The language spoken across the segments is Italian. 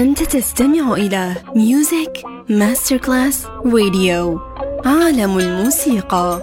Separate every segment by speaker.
Speaker 1: أنت تستمع إلى ميوزك ماستر كلاس راديو عالم الموسيقى.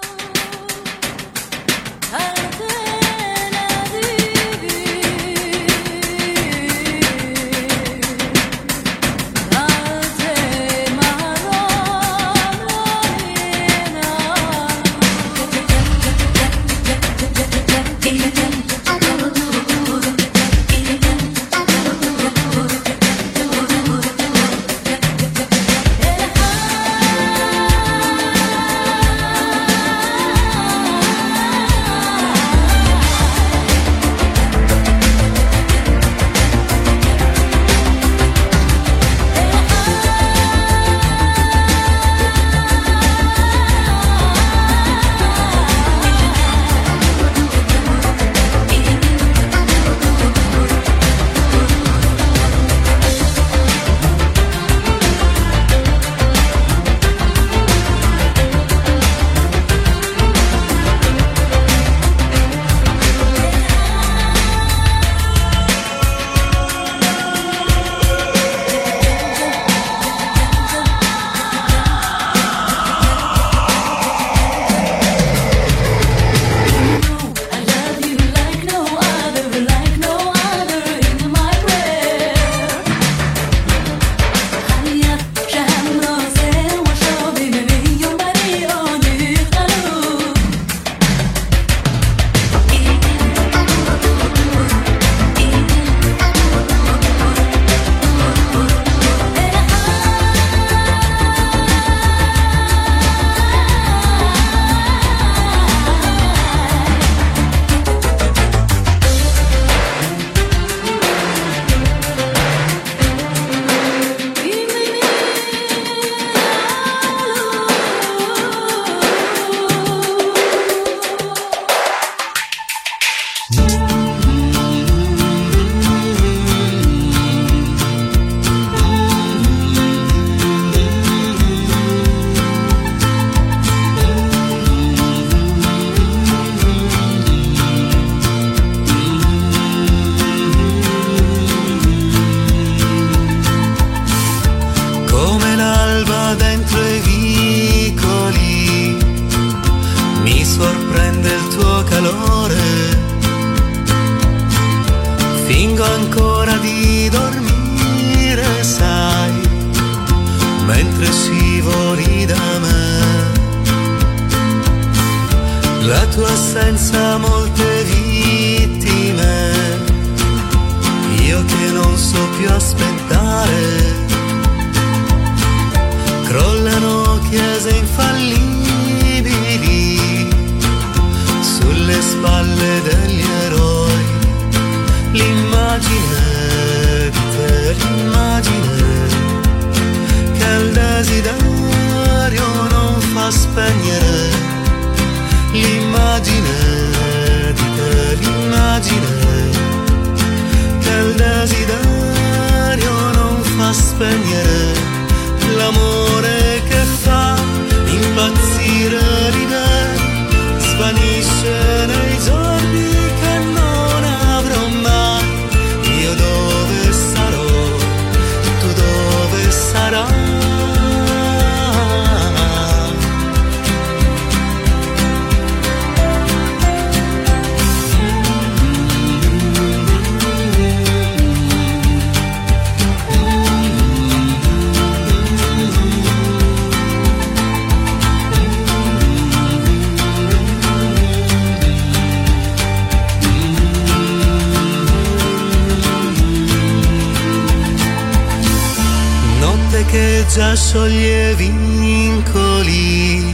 Speaker 2: Già scioglie vincoli,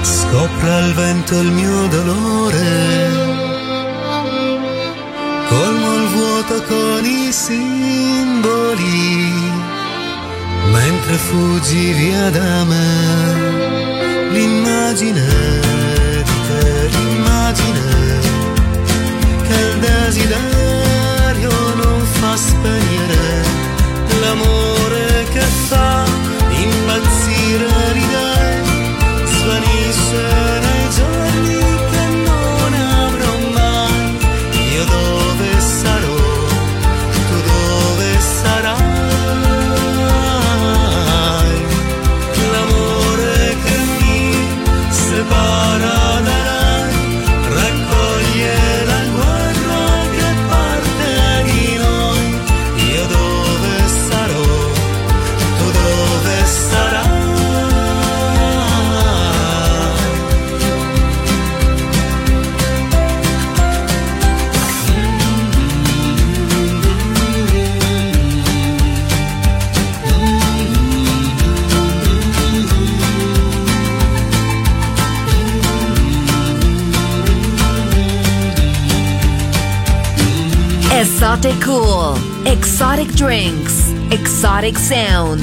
Speaker 2: scopra il vento il mio dolore, colmo il vuoto con i simboli, mentre fuggi via da me, l'immagine
Speaker 3: Exotic cool, exotic drinks, exotic sound.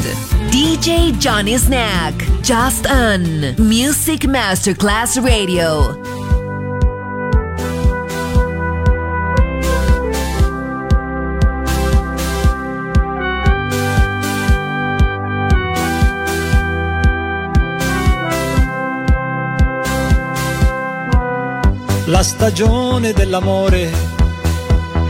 Speaker 3: DJ Johnny Snack, just on Music Masterclass Radio.
Speaker 4: La stagione dell'amore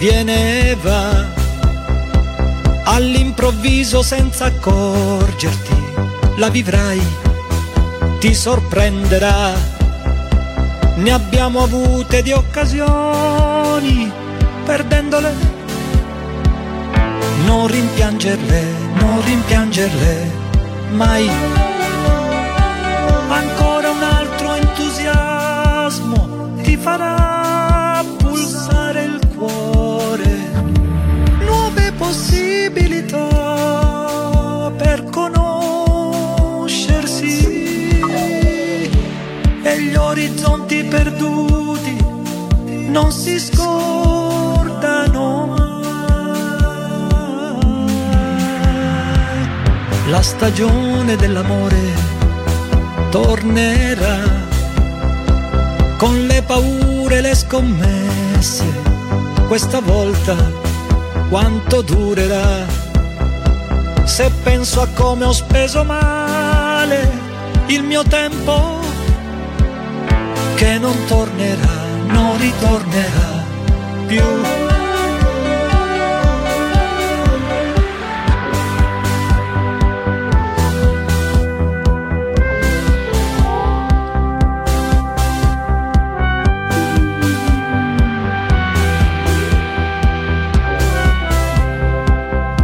Speaker 4: viene e va all'improvviso senza accorgerti, la vivrai, ti sorprenderà. Ne abbiamo avute di occasioni, perdendole. Non rimpiangerle, non rimpiangerle mai. Ancora un altro entusiasmo ti farà perduti non si scordano mai. La stagione dell'amore tornerà con le paure e le scommesse. Questa volta quanto durerà? Se penso a come ho speso male il mio tempo, che non tornerà, non ritornerà più.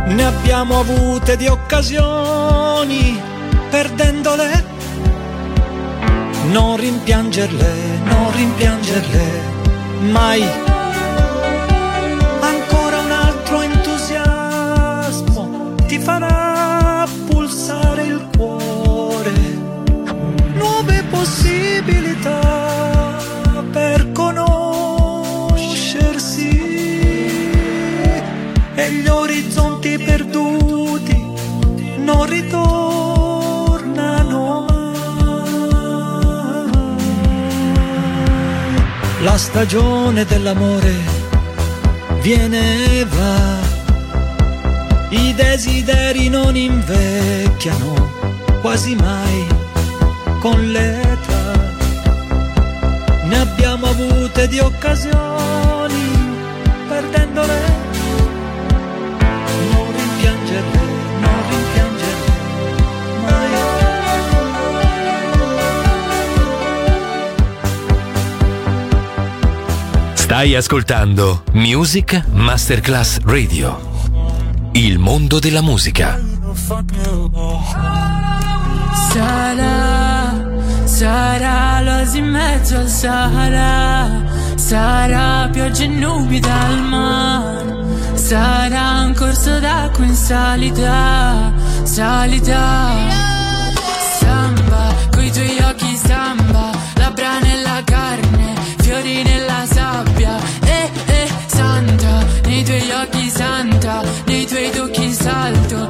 Speaker 4: Ne abbiamo avute di occasioni, perdendole. Non rimpiangerle, non rimpiangerle mai. Ancora un altro entusiasmo ti farà pulsare il cuore. Nuove possibilità per conoscersi e gli orizzonti perduti La stagione dell'amore viene e va, i desideri non invecchiano quasi mai con l'età. Ne abbiamo avute di occasioni,
Speaker 5: Stai ascoltando Music Masterclass Radio. Il mondo della musica.
Speaker 6: Sarà, sarà l'oasi in mezzo al Sahara, sarà pioggia e nubi dal mare, sarà un corso d'acqua in salita, salita. Samba, coi tuoi occhi samba, labbra nella tuoi occhi santa, nei tuoi tocchi salto,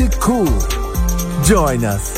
Speaker 7: Exotic Cool. Join us.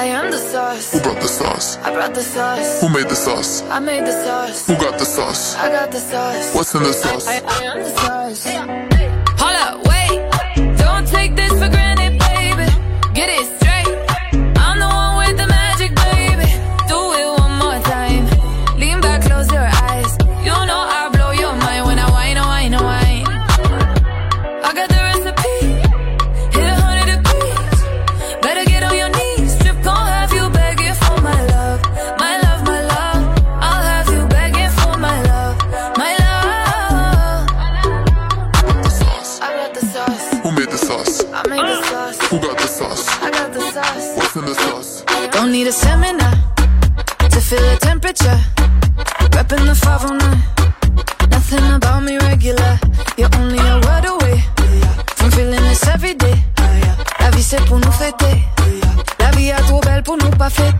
Speaker 8: I am the sauce.
Speaker 9: Who brought the sauce?
Speaker 8: I brought the sauce.
Speaker 9: Who made the sauce?
Speaker 8: I made the sauce.
Speaker 9: Who got the sauce?
Speaker 8: I got the sauce.
Speaker 9: What's in the sauce?
Speaker 8: I, I, I am the sauce. Hold up, wait. Don't take this for granted, baby. Get it. traffic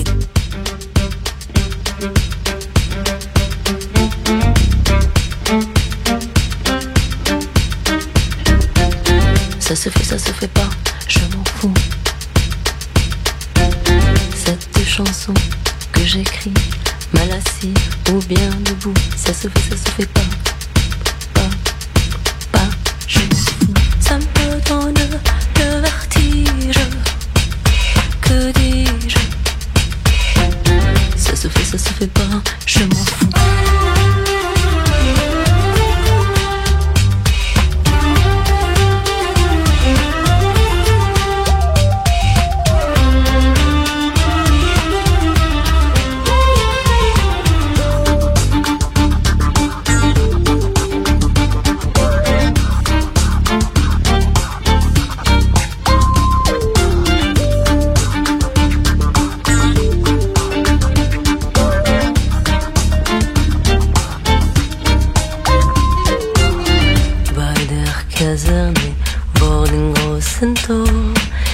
Speaker 10: so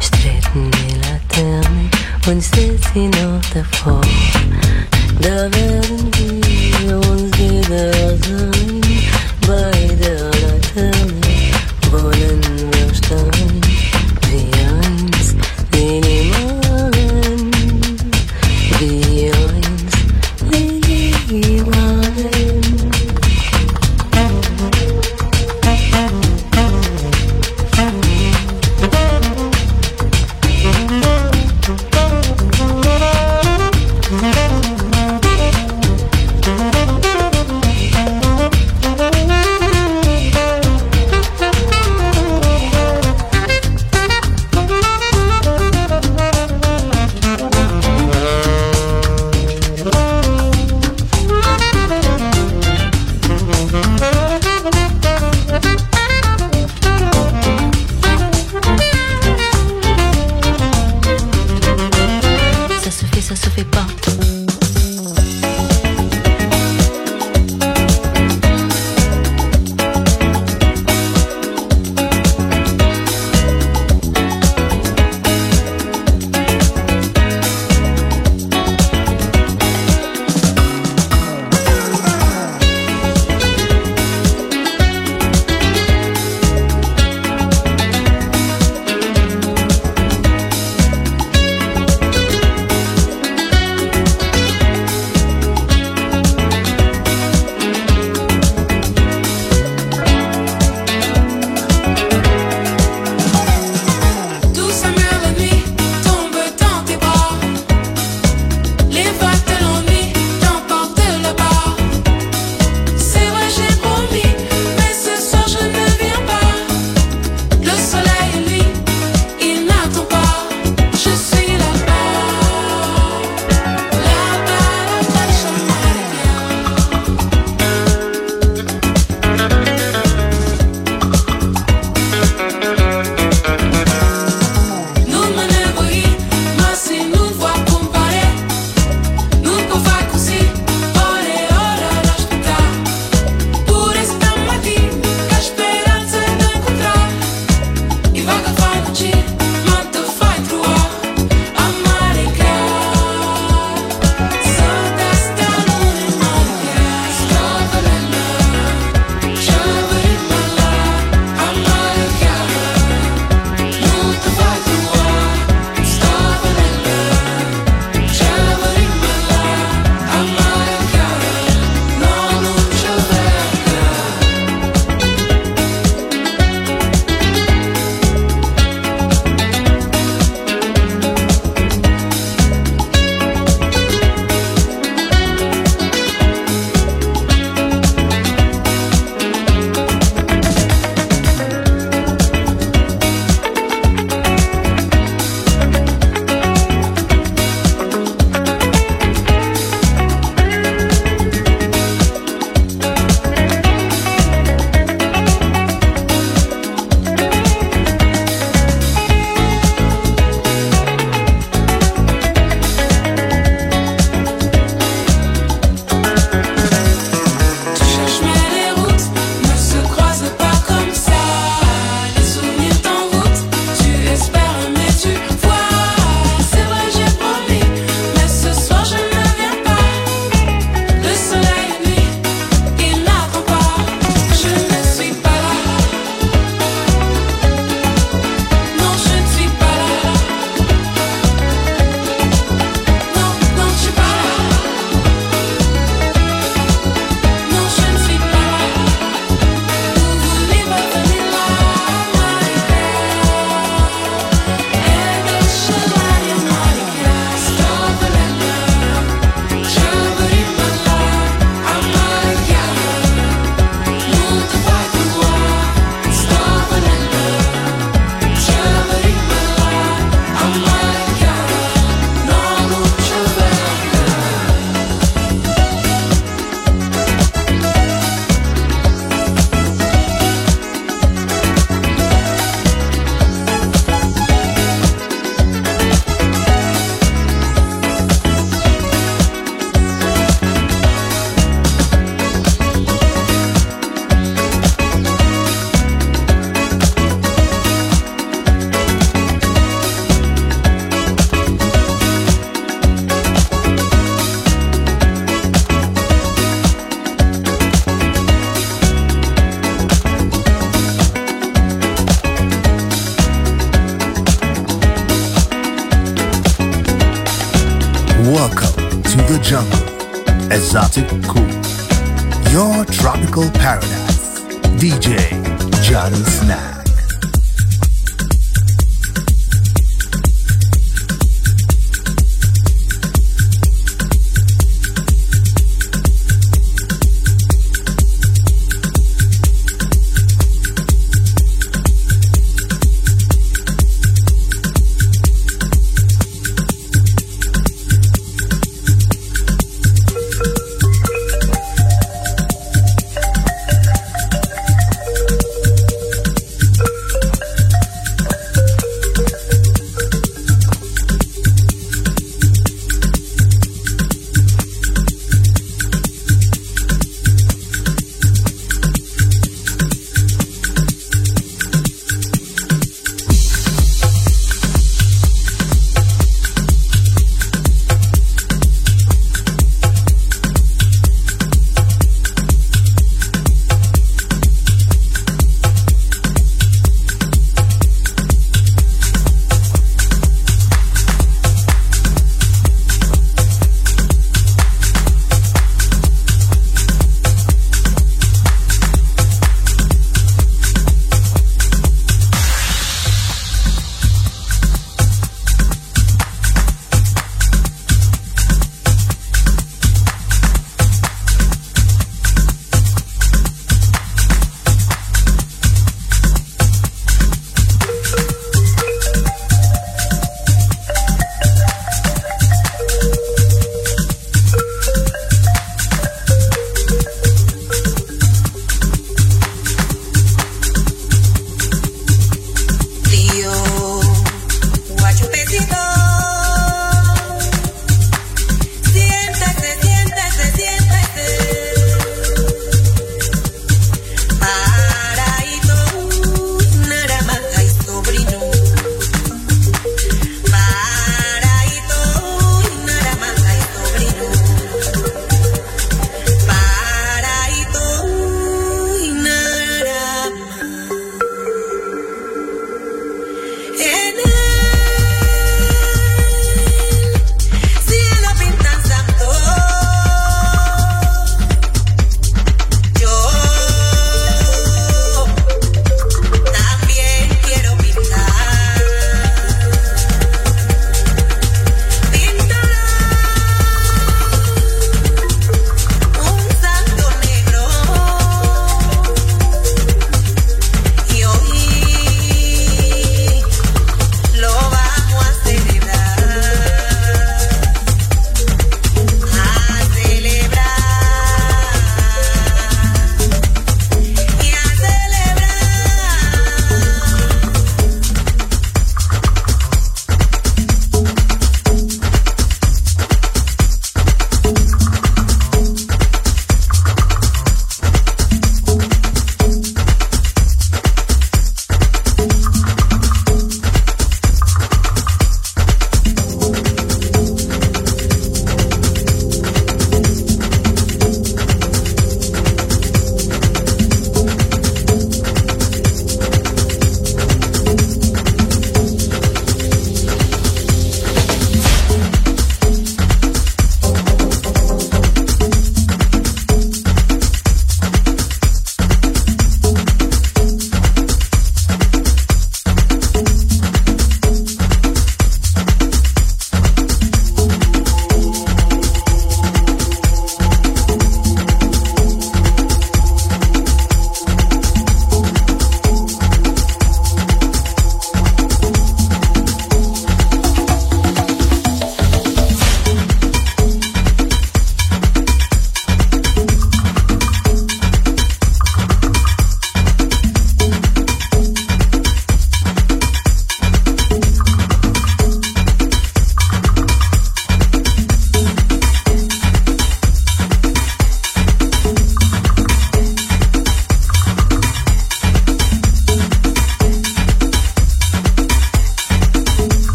Speaker 10: strecken die Laterne und setzen sitzen noch davor. Da werden wir uns
Speaker 3: wieder sein.